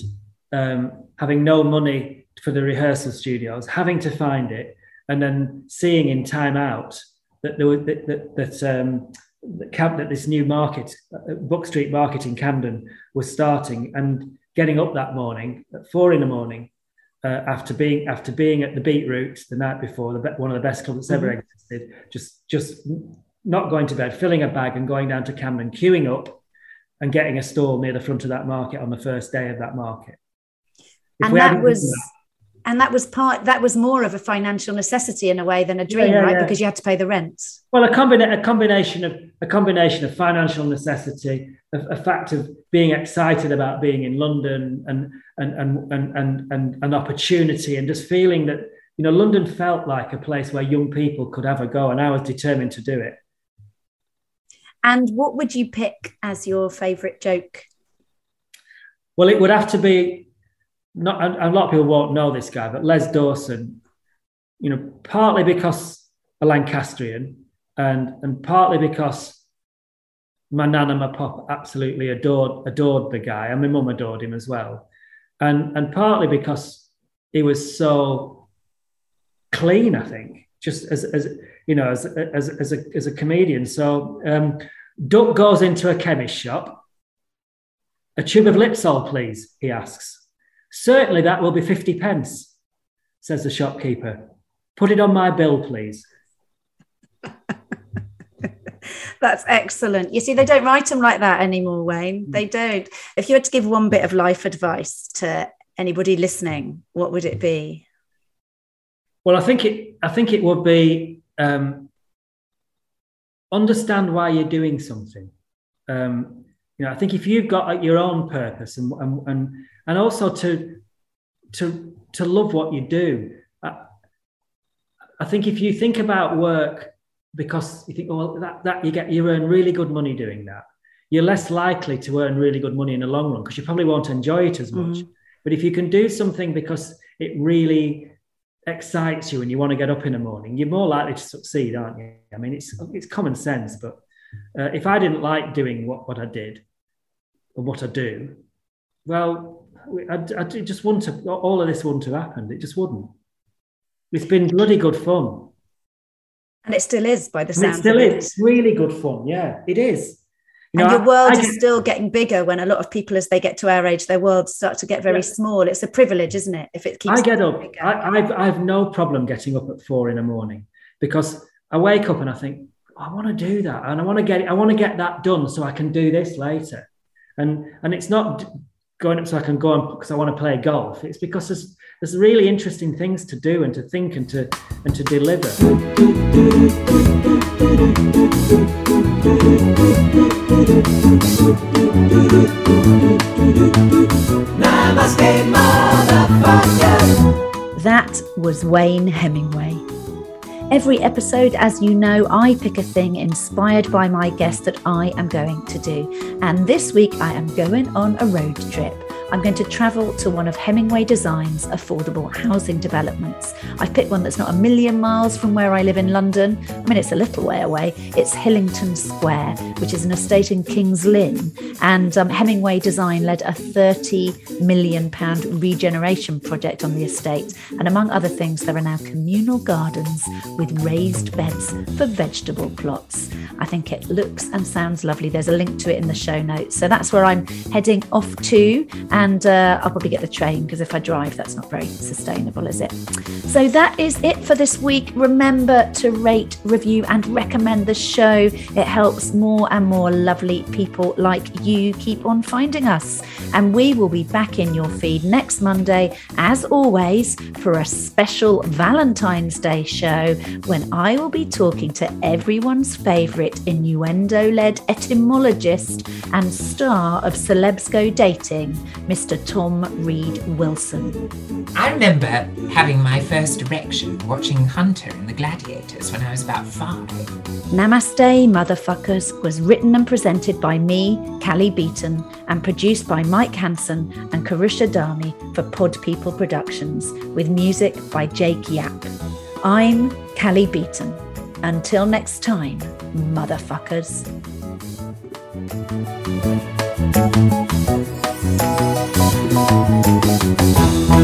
um, having no money for the rehearsal studios, having to find it, and then seeing in time out that there was that, that, that um, that this new market, uh, Buck Street Market in Camden, was starting, and getting up that morning at four in the morning uh, after being after being at the Beat Route the night before, the, one of the best clubs that's mm-hmm. ever existed, just just not going to bed, filling a bag, and going down to Camden, queuing up, and getting a stall near the front of that market on the first day of that market. If and that was and that was part that was more of a financial necessity in a way than a dream yeah, yeah, right? yeah. because you had to pay the rent. Well a, combina- a combination of a combination of financial necessity a, a, fact of being excited about being in london and and, and and and and an opportunity and just feeling that you know london felt like a place where young people could ever go and i was determined to do it. And what would you pick as your favorite joke? Well it would have to be not a, a lot of people won't know this guy, but Les Dawson, you know, partly because a Lancastrian and and partly because my nan and my pop absolutely adored adored the guy, and my mum adored him as well, and and partly because he was so clean, I think, just as as you know, as as as a as a comedian. So um, Duck goes into a chemist shop. A tube of lip Lypsyl, please, he asks. Certainly that will be 50 pence, says the shopkeeper. Put it on my bill, please. That's excellent. You see, they don't write them like that anymore, Wayne. They don't. If you had to give one bit of life advice to anybody listening, what would it be? Well, I think it. I think it would be um, understand why you're doing something. Um, you know, I think if you've got your own purpose and and and, and also to to to love what you do, I, I think if you think about work because you think, oh, well, that that you get you earn really good money doing that, you're less likely to earn really good money in the long run because you probably won't enjoy it as much. Mm-hmm. But if you can do something because it really excites you and you want to get up in the morning, you're more likely to succeed, aren't you? I mean, it's it's common sense, but uh, if I didn't like doing what, what I did, or what I do, well, I, I just want to, all of this wouldn't have happened. It just wouldn't. It's been bloody good fun. And it still is by the sound. It still is. It's really good fun. Yeah, it is. You and your world I, I is still getting bigger when a lot of people, as they get to our age, their worlds start to get very yeah. small. It's a privilege, isn't it? If it keeps. I get up. I, I've, I have no problem getting up at four in the morning because I wake up and I think oh, I want to do that and I want to get I want to get that done so I can do this later and and it's not going up so I can go on because I want to play golf. It's because there's there's really interesting things to do and to think and to and to deliver. Namaste. That was Wayne Hemingway. Every episode, as you know, I pick a thing inspired by my guest that I am going to do. And this week I am going on a road trip. I'm going to travel to one of Hemingway Design's affordable housing developments. I've picked one that's not a million miles from where I live in London. I mean, it's a little way away. It's Hillington Square, which is an estate in King's Lynn. And um, Hemingway Design led a 30 million pound regeneration project on the estate. And among other things, there are now communal gardens with raised beds for vegetable plots. I think it looks and sounds lovely. There's a link to it in the show notes. So that's where I'm heading off to and uh, I'll probably get the train because if I drive, that's not very sustainable, is it? So that is it for this week. Remember to rate, review, and recommend the show. It helps more and more lovely people like you keep on finding us. And we will be back in your feed next Monday, as always, for a special Valentine's Day show when I will be talking to everyone's favourite innuendo led etymologist and star of Celebs Go Dating, Mr. Tom Read Wilson. I remember having my first erection watching Hunter and the Gladiators when I was about five. Namaste, Motherfuckers was written and presented by me, Cally Beaton, and produced by Mike Hanson and Kourosh Adhamy for Pod People Productions, with music by Jake Yapp. I'm Cally Beaton. Until next time, motherfuckers. Pod people.